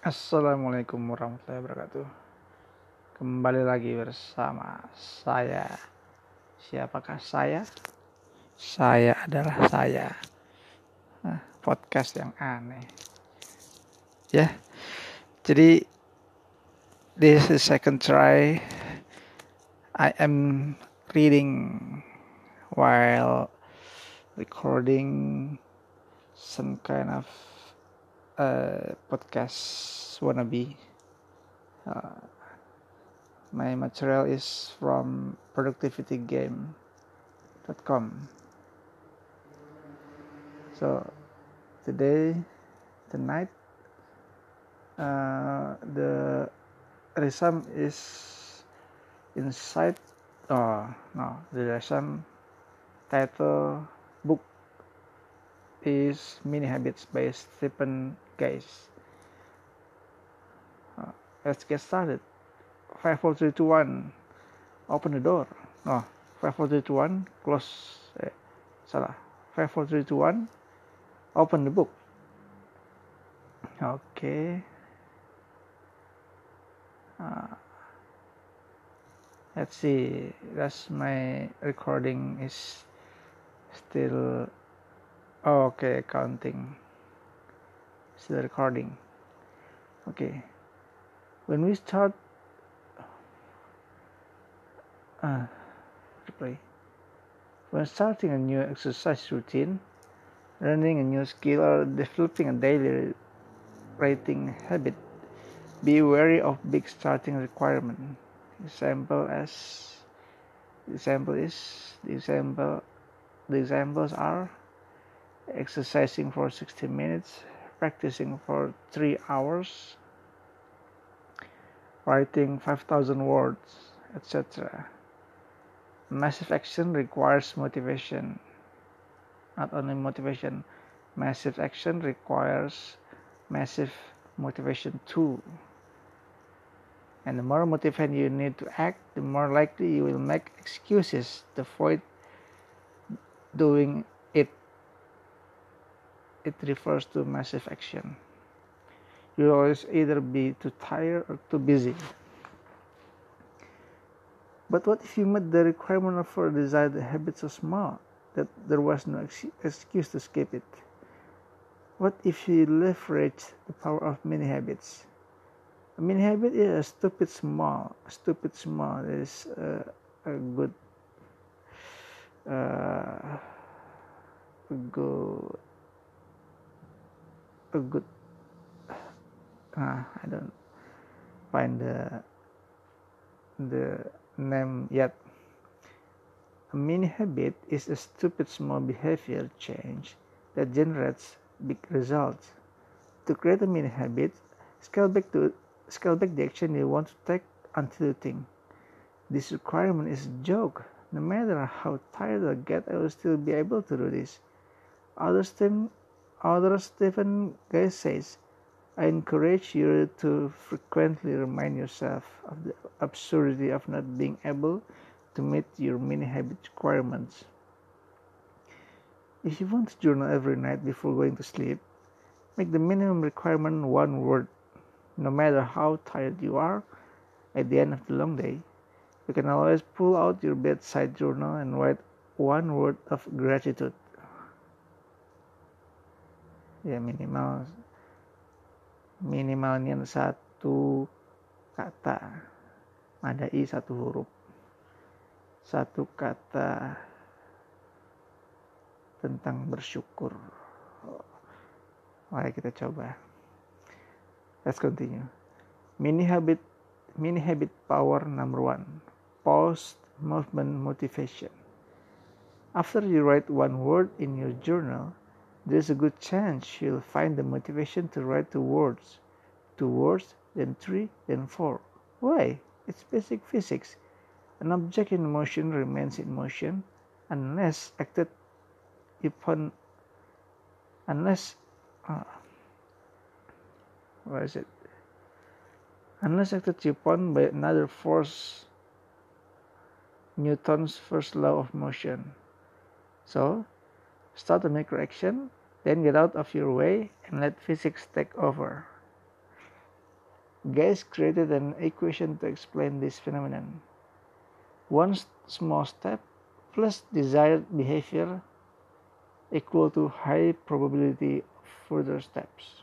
Assalamualaikum warahmatullahi wabarakatuh. Kembali lagi bersama saya. Siapakah saya? Saya adalah saya. Podcast yang aneh. Ya. Jadi this is second try. I am reading while recording some kind of uh, podcast wannabe. Uh, my material is from productivitygame.com. So today, tonight, uh, the resum is inside. Oh no, the resum title book is Mini Habits by Stephen Guys. Uh, let's get started. 5, 4, 3, 2, 1. Open the door. No, 5, 4, 3, 2, 1. Close. Eh, salah. 5, 4, 3, 2, 1. Open the book. Okay. Uh, let's see. That's my recording is still Oh, okay, counting. Still recording. Okay. When we start uh, replay. When starting a new exercise routine, learning a new skill or developing a daily writing habit, be wary of big starting requirement. Example as example is the example the examples are exercising for 60 minutes, practicing for 3 hours, writing 5000 words, etc. Massive action requires motivation. Not only motivation, massive action requires massive motivation too. And the more motivation you need to act, the more likely you will make excuses to avoid doing it refers to massive action. You always either be too tired or too busy. But what if you met the requirement for a desired habit so small that there was no ex- excuse to skip it? What if you leverage the power of mini habits? A mini habit is a stupid small, a stupid small is a, a good, uh, good a good uh, I don't find the the name yet. A mini habit is a stupid small behavior change that generates big results. To create a mini habit, scale back to scale back the action you want to take until you think. This requirement is a joke. No matter how tired I get, I will still be able to do this. Others think Author Stephen Guise says, I encourage you to frequently remind yourself of the absurdity of not being able to meet your mini habit requirements. If you want to journal every night before going to sleep, make the minimum requirement one word. No matter how tired you are at the end of the long day, you can always pull out your bedside journal and write one word of gratitude ya minimal minimalnya satu kata. Madai satu huruf. Satu kata tentang bersyukur. Mari kita coba. Let's continue. Mini habit mini habit power number one. Post movement motivation. After you write one word in your journal there's a good chance you'll find the motivation to write two words. Two words, then three, then four. Why? It's basic physics. An object in motion remains in motion unless acted upon unless uh, what is it unless acted upon by another force Newton's first law of motion so Start to make action, then get out of your way and let physics take over. Guise created an equation to explain this phenomenon. One small step plus desired behavior equal to high probability of further steps.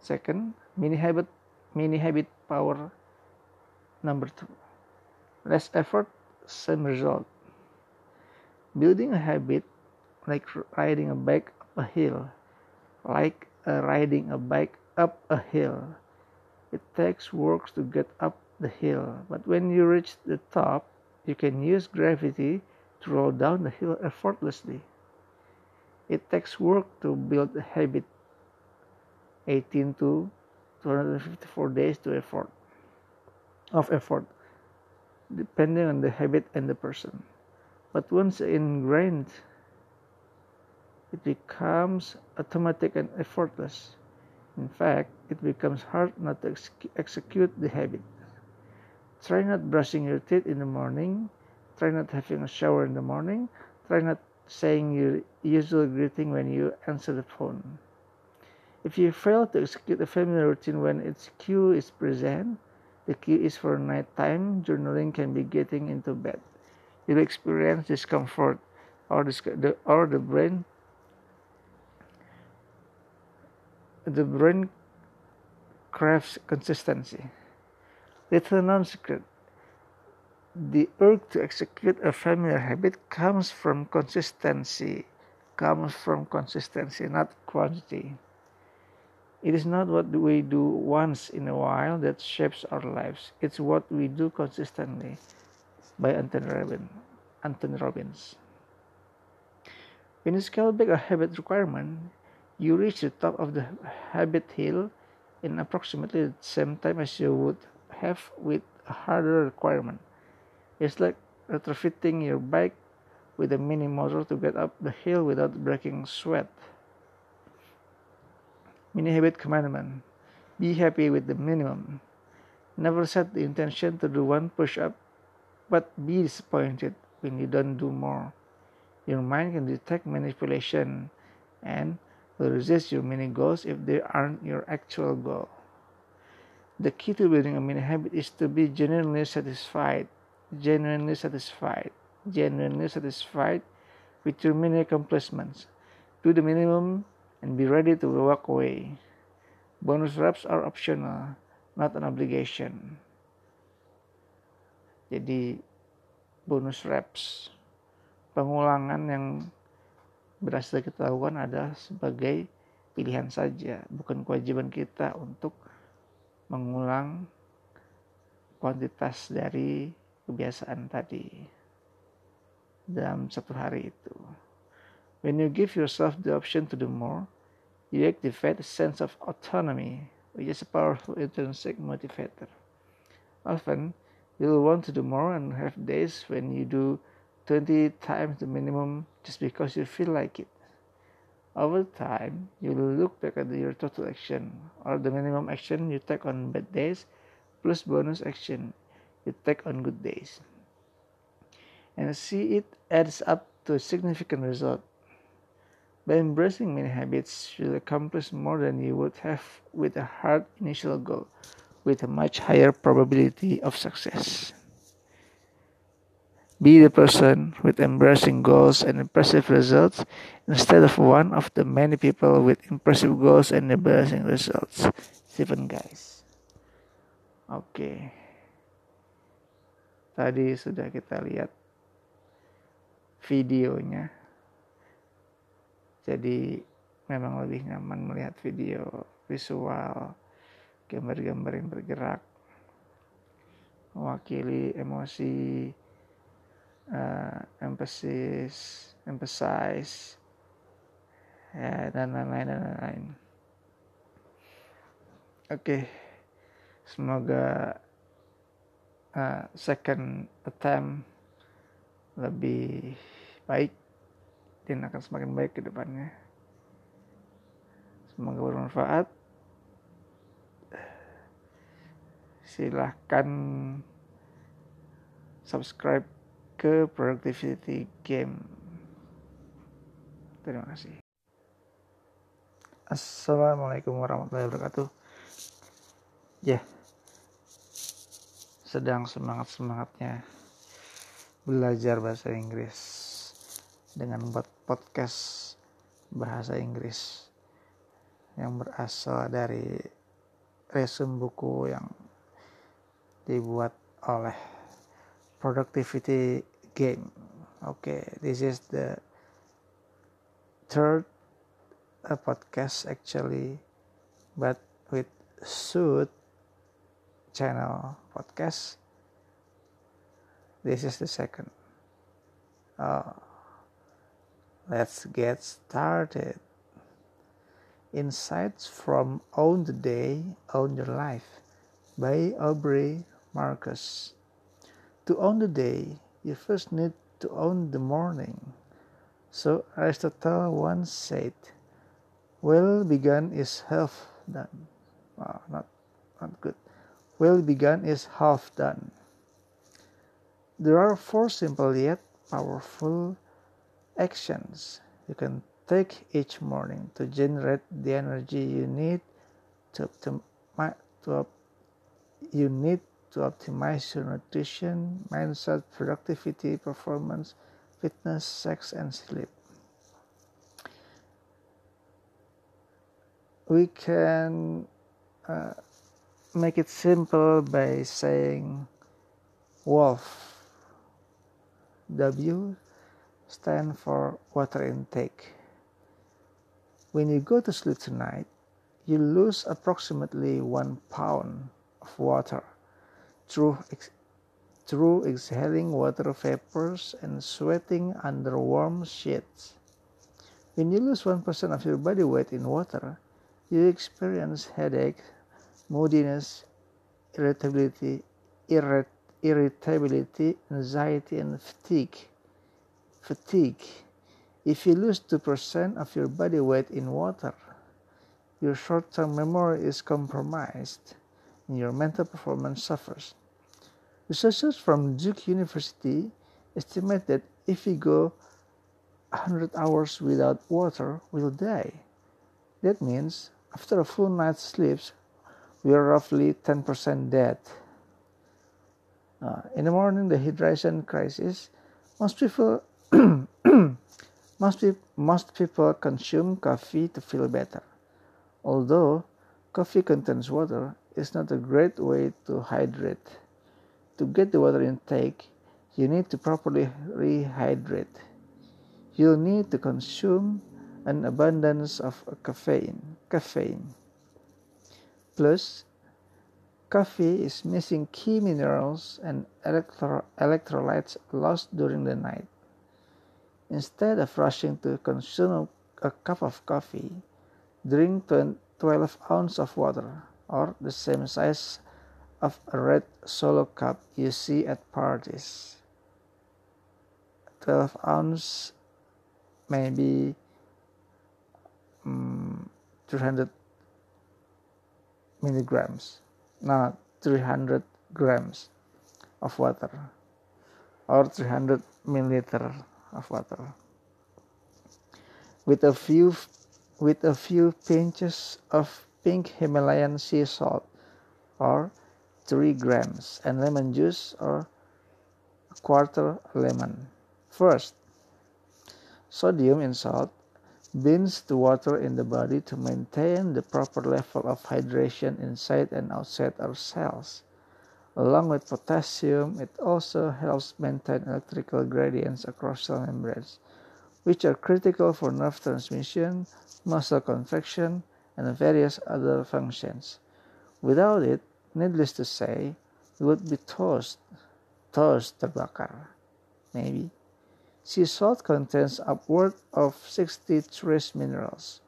Second, mini habit mini habit power number two. Less effort, same result. Building a habit like riding a bike up a hill, like uh, riding a bike up a hill. It takes work to get up the hill, but when you reach the top, you can use gravity to roll down the hill effortlessly. It takes work to build a habit 18 to 254 days to effort of effort depending on the habit and the person but once ingrained it becomes automatic and effortless. In fact it becomes hard not to ex- execute the habit. Try not brushing your teeth in the morning. Try not having a shower in the morning. Try not saying your usual greeting when you answer the phone. If you fail to execute a family routine when its cue is present, the cue is for nighttime, journaling can be getting into bed. You'll experience discomfort or, the, or the brain the brain craves consistency. Little known secret. The urge to execute a familiar habit comes from consistency, comes from consistency, not quantity. It is not what we do once in a while that shapes our lives. It's what we do consistently. By Anthony Robbins. Anthony Robbins. When you scale back a habit requirement, you reach the top of the habit hill in approximately the same time as you would have with a harder requirement. It's like retrofitting your bike with a mini motor to get up the hill without breaking sweat. Mini habit commandment. Be happy with the minimum. Never set the intention to do one push up, but be disappointed when you don't do more. Your mind can detect manipulation and will resist your mini goals if they aren't your actual goal. The key to building a mini habit is to be genuinely satisfied, genuinely satisfied, genuinely satisfied with your mini accomplishments. Do the minimum and be ready to walk away. Bonus reps are optional, not an obligation. Jadi bonus reps pengulangan yang berhasil kita lakukan adalah sebagai pilihan saja, bukan kewajiban kita untuk mengulang kuantitas dari kebiasaan tadi dalam satu hari itu. When you give yourself the option to do more, you activate a sense of autonomy, which is a powerful intrinsic motivator. Often, you'll want to do more and have days when you do 20 times the minimum just because you feel like it. Over time, you will look back at your total action or the minimum action you take on bad days plus bonus action you take on good days. And see it adds up to a significant result. By embracing many habits, you'll accomplish more than you would have with a hard initial goal, with a much higher probability of success. Be the person with embracing goals and impressive results instead of one of the many people with impressive goals and embarrassing results. Stephen guys. Oke. Okay. Tadi sudah kita lihat videonya jadi memang lebih nyaman melihat video visual gambar-gambar yang bergerak mewakili emosi uh, emphasis emphasize ya dan lain-lain dan lain-lain oke okay. semoga uh, second attempt lebih baik dan akan semakin baik ke depannya. Semoga bermanfaat. Silahkan subscribe ke Productivity Game. Terima kasih. Assalamualaikum warahmatullahi wabarakatuh. Ya, yeah. sedang semangat semangatnya belajar bahasa Inggris dengan buat podcast bahasa Inggris yang berasal dari resume buku yang dibuat oleh Productivity Game. Okay, this is the third a podcast actually, but with Suit channel podcast. This is the second. Uh, let's get started. Insights from Own the Day, Own Your Life by Aubrey Marcus. To own the day, you first need to own the morning. So Aristotle once said, well begun is half done. Oh, not, not good. Well begun is half done. There are four simple yet powerful actions you can take each morning to generate the energy you need to, optimize, to you need to optimize your nutrition, mindset, productivity, performance, fitness, sex, and sleep. we can uh, make it simple by saying wolf w stand for water intake. When you go to sleep tonight you lose approximately one pound of water through ex- through exhaling water vapors and sweating under warm sheets when you lose 1% of your body weight in water you experience headache, moodiness, irritability, irrit- irritability, anxiety, and fatigue. Fatigue. If you lose 2% of your body weight in water, your short term memory is compromised and your mental performance suffers. Researchers from Duke University estimate that if you go 100 hours without water, we'll die. That means after a full night's sleep, we are roughly 10% dead. Uh, in the morning, the hydration crisis, most people most, pe- most people consume coffee to feel better. Although coffee contains water, it's not a great way to hydrate. To get the water intake, you need to properly rehydrate. You'll need to consume an abundance of caffeine. Caffeine. Plus, coffee is missing key minerals and electro- electrolytes lost during the night. Instead of rushing to consume a cup of coffee, drink 12 ounces of water, or the same size of a red solo cup you see at parties. 12 ounce maybe um, 300 milligrams not 300 grams of water or 300 milliliter of water with a few with a few pinches of pink Himalayan sea salt or 3 grams and lemon juice or a quarter lemon first sodium in salt binds the water in the body to maintain the proper level of hydration inside and outside our cells. Along with potassium, it also helps maintain electrical gradients across cell membranes, which are critical for nerve transmission, muscle contraction, and various other functions. Without it, needless to say, we would be toast, toast terbakar, maybe. Sea salt contains upward of 60 trace minerals.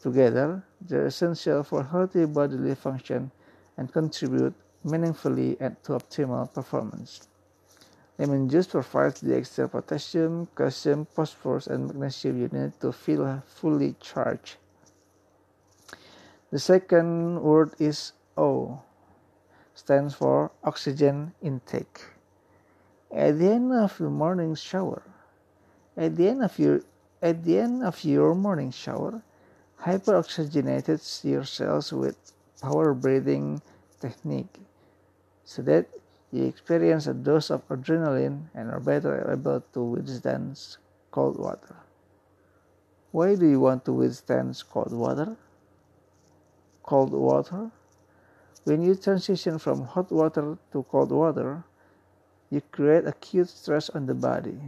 Together, they're essential for healthy bodily function and contribute meaningfully to optimal performance. Lemon juice provides the extra potassium, calcium, phosphorus, and magnesium you need to feel fully charged. The second word is O, stands for oxygen intake. At the end of the morning shower, at the end of your at the end of your morning shower, hyperoxygenates your cells with power breathing technique so that you experience a dose of adrenaline and are better able to withstand cold water. Why do you want to withstand cold water? Cold water? When you transition from hot water to cold water, you create acute stress on the body.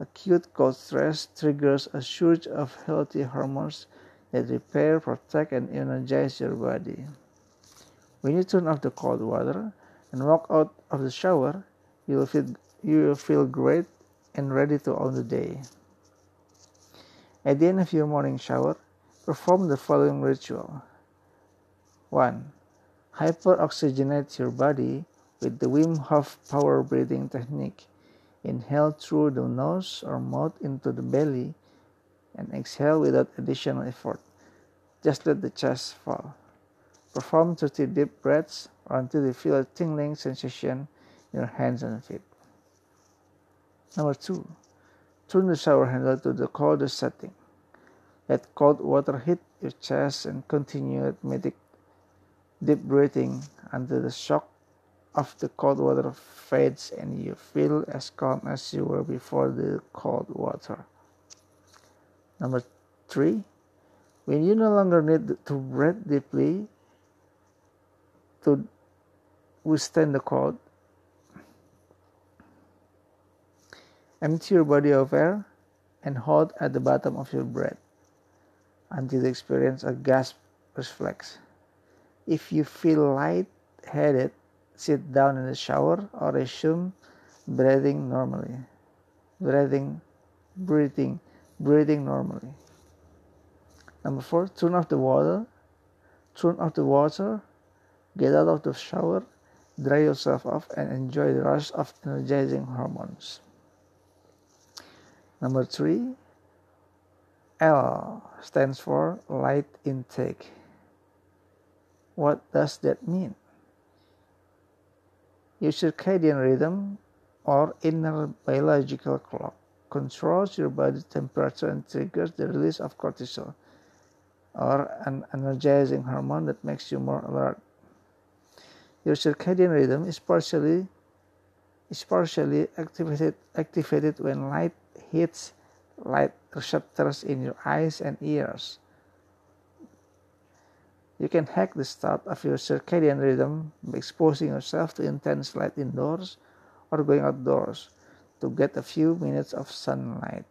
Acute cold stress triggers a surge of healthy hormones that repair, protect, and energize your body. When you turn off the cold water and walk out of the shower, you will feel, you will feel great and ready to own the day. At the end of your morning shower, perform the following ritual 1. Hyperoxygenate your body with the Wim Hof power breathing technique. Inhale through the nose or mouth into the belly and exhale without additional effort. Just let the chest fall. Perform 30 deep breaths or until you feel a tingling sensation in your hands and feet. Number two, turn the shower handle to the coldest setting. Let cold water hit your chest and continue at rhythmic deep breathing until the shock of the cold water fades and you feel as calm as you were before the cold water. Number three, when you no longer need to breathe deeply to withstand the cold, empty your body of air and hold at the bottom of your breath until you experience a gasp reflex. If you feel light-headed, sit down in the shower or resume breathing normally. Breathing, breathing, breathing normally. Number four, turn off the water. Turn off the water. Get out of the shower. Dry yourself off and enjoy the rush of energizing hormones. Number three, L stands for light intake. What does that mean? Your circadian rhythm or inner biological clock controls your body temperature and triggers the release of cortisol or an energizing hormone that makes you more alert. Your circadian rhythm is partially is partially activated activated when light hits light receptors in your eyes and ears. You can hack the start of your circadian rhythm by exposing yourself to intense light indoors or going outdoors to get a few minutes of sunlight.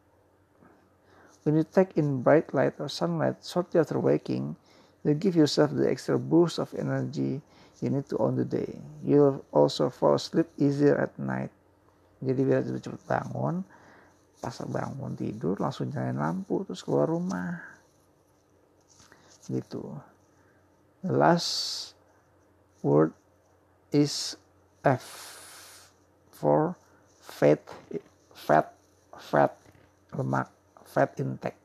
When you take in bright light or sunlight shortly after waking, you give yourself the extra boost of energy you need to own the day. You'll also fall asleep easier at night. Jadi biar cepat bangun, pas bangun tidur langsung nyalain lampu terus keluar rumah. Gitu. The last word is F for fat, fat, fat, lemak, fat intake.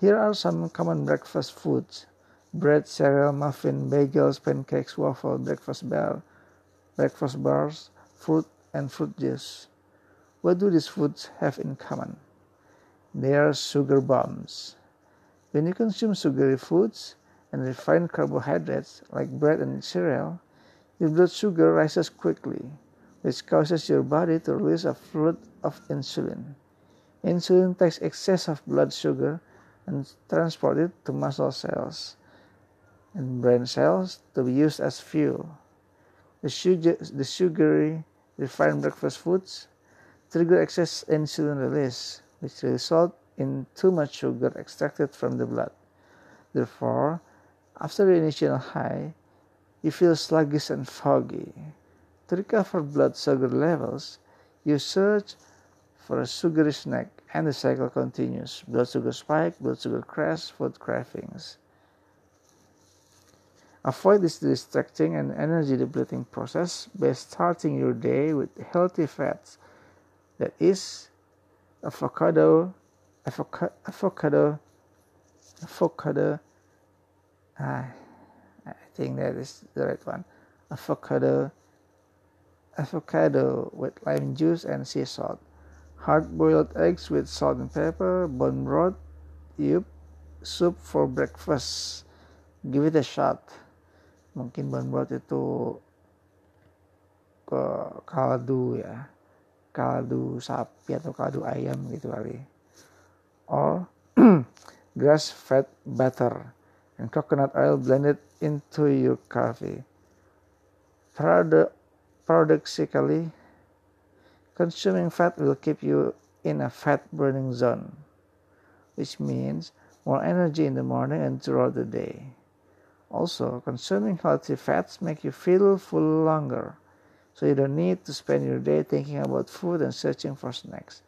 Here are some common breakfast foods bread, cereal, muffin, bagels, pancakes, waffle, breakfast bar, breakfast bars, fruit, and fruit juice. What do these foods have in common? They are sugar bombs. When you consume sugary foods, and refined carbohydrates like bread and cereal, your blood sugar rises quickly, which causes your body to release a flood of insulin. Insulin takes excess of blood sugar and transports it to muscle cells and brain cells to be used as fuel. The, sugar, the sugary refined breakfast foods trigger excess insulin release, which result in too much sugar extracted from the blood. Therefore, after the initial high, you feel sluggish and foggy. To recover blood sugar levels, you search for a sugary snack and the cycle continues. Blood sugar spike, blood sugar crash, food cravings. Avoid this distracting and energy depleting process by starting your day with healthy fats. That is avocado, avocado, avocado, avocado Ah, I think that is the right one. Avocado, avocado with lime juice and sea salt. Hard-boiled eggs with salt and pepper, bone broth, yup, soup for breakfast. Give it a shot. Mungkin buat itu ke kaldu ya. Kaldu sapi atau kaldu ayam gitu kali. Or grass fed butter and coconut oil blended into your coffee paradoxically consuming fat will keep you in a fat burning zone which means more energy in the morning and throughout the day also, consuming healthy fats make you feel full longer, so you don't need to spend your day thinking about food and searching for snacks.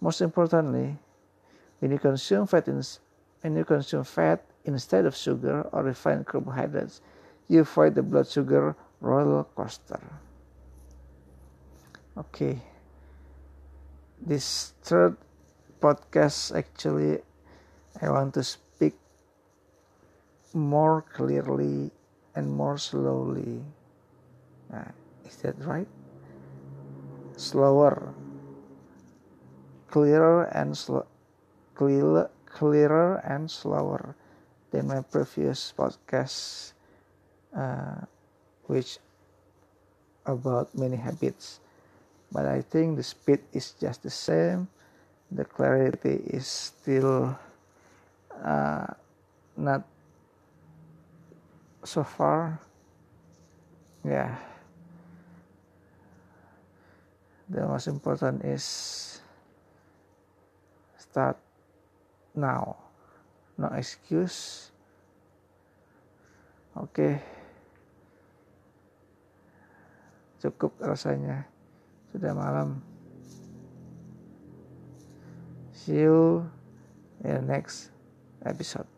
Most importantly, when you consume fat, in, when you consume fat instead of sugar or refined carbohydrates, you avoid the blood sugar roller coaster. Okay, this third podcast actually, I want to speak more clearly and more slowly. Uh, is that right? Slower, clearer and slow, clear, clearer and slower than my previous podcast, uh, which about many habits. But I think the speed is just the same. The clarity is still uh, not so far yeah the most important is start now no excuse. Oke. Okay. cukup rasanya. Sudah malam. See you in the next episode